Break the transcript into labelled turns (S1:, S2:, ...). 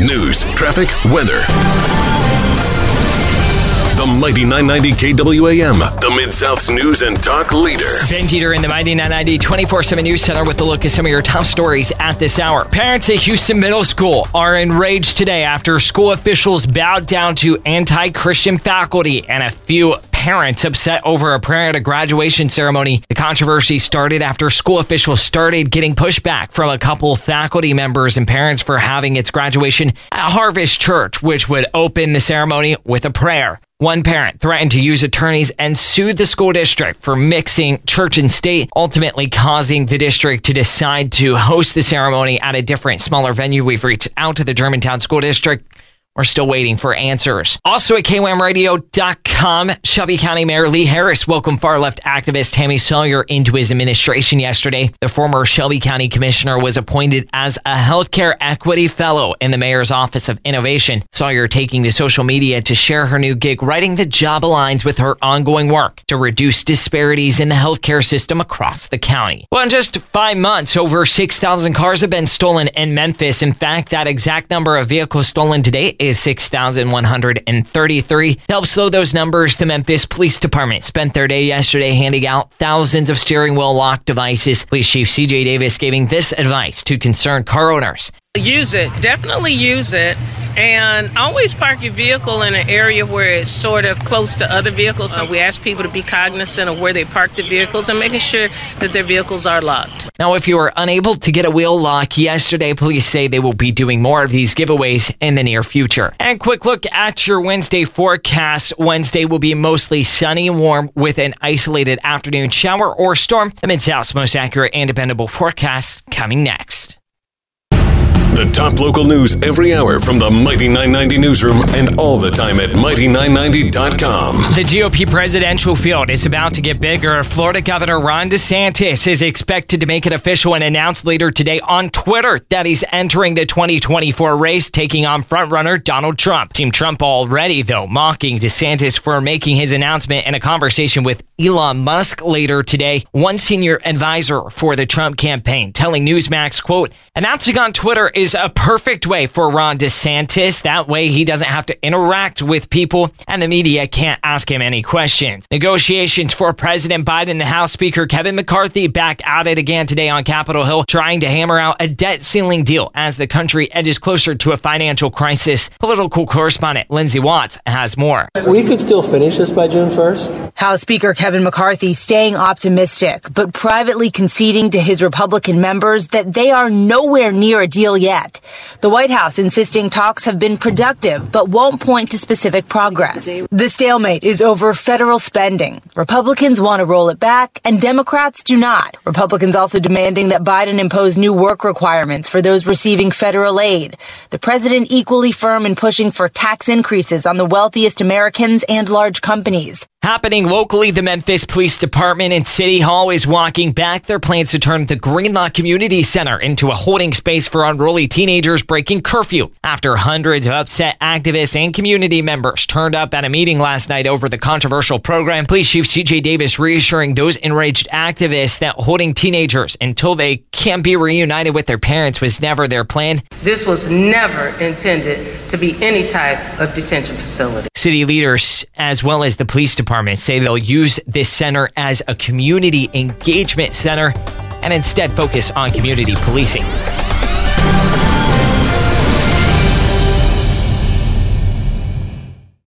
S1: news, traffic, weather. The Mighty 990 KWAM, the Mid South's news and talk leader.
S2: Ben Deeter in the Mighty 990 24 7 News Center with a look at some of your top stories at this hour. Parents at Houston Middle School are enraged today after school officials bowed down to anti Christian faculty and a few parents upset over a prayer at a graduation ceremony. The controversy started after school officials started getting pushback from a couple faculty members and parents for having its graduation at Harvest Church, which would open the ceremony with a prayer. One parent threatened to use attorneys and sued the school district for mixing church and state, ultimately causing the district to decide to host the ceremony at a different, smaller venue. We've reached out to the Germantown School District. We're still waiting for answers. Also at KWAMradio.com, Shelby County Mayor Lee Harris welcomed far left activist Tami Sawyer into his administration yesterday. The former Shelby County Commissioner was appointed as a healthcare equity fellow in the mayor's office of innovation. Sawyer taking to social media to share her new gig, writing the job aligns with her ongoing work to reduce disparities in the healthcare system across the county. Well, in just five months, over 6,000 cars have been stolen in Memphis. In fact, that exact number of vehicles stolen today is 6,133. To help slow those numbers, the Memphis Police Department spent their day yesterday handing out thousands of steering wheel lock devices. Police Chief CJ Davis giving this advice to concerned car owners.
S3: Use it, definitely use it, and always park your vehicle in an area where it's sort of close to other vehicles. So we ask people to be cognizant of where they park the vehicles and making sure that their vehicles are locked.
S2: Now, if you were unable to get a wheel lock yesterday, police say they will be doing more of these giveaways in the near future. And quick look at your Wednesday forecast. Wednesday will be mostly sunny and warm with an isolated afternoon shower or storm. The Mid South's most accurate and dependable forecast coming next.
S1: The top local news every hour from the Mighty 990 newsroom and all the time at Mighty990.com.
S2: The GOP presidential field is about to get bigger. Florida Governor Ron DeSantis is expected to make it official and announce later today on Twitter that he's entering the 2024 race, taking on frontrunner Donald Trump. Team Trump already, though, mocking DeSantis for making his announcement in a conversation with Elon Musk later today. One senior advisor for the Trump campaign telling Newsmax, quote, announcing on Twitter is a perfect way for Ron DeSantis. That way he doesn't have to interact with people and the media can't ask him any questions. Negotiations for President Biden and House Speaker Kevin McCarthy back at it again today on Capitol Hill, trying to hammer out a debt ceiling deal as the country edges closer to a financial crisis. Political correspondent Lindsay Watts has more.
S4: We could still finish this by June 1st.
S5: House Speaker Kevin McCarthy staying optimistic, but privately conceding to his Republican members that they are nowhere near a deal yet. The White House insisting talks have been productive, but won't point to specific progress. The stalemate is over federal spending. Republicans want to roll it back, and Democrats do not. Republicans also demanding that Biden impose new work requirements for those receiving federal aid. The president equally firm in pushing for tax increases on the wealthiest Americans and large companies.
S2: Happening locally, the Memphis Police Department and City Hall is walking back their plans to turn the Greenlaw Community Center into a holding space for unruly teenagers breaking curfew after hundreds of upset activists and community members turned up at a meeting last night over the controversial program. Police Chief CJ Davis reassuring those enraged activists that holding teenagers until they can't be reunited with their parents was never their plan.
S3: This was never intended to be any type of detention facility.
S2: City leaders, as well as the police department, say they'll use this center as a community engagement center and instead focus on community policing.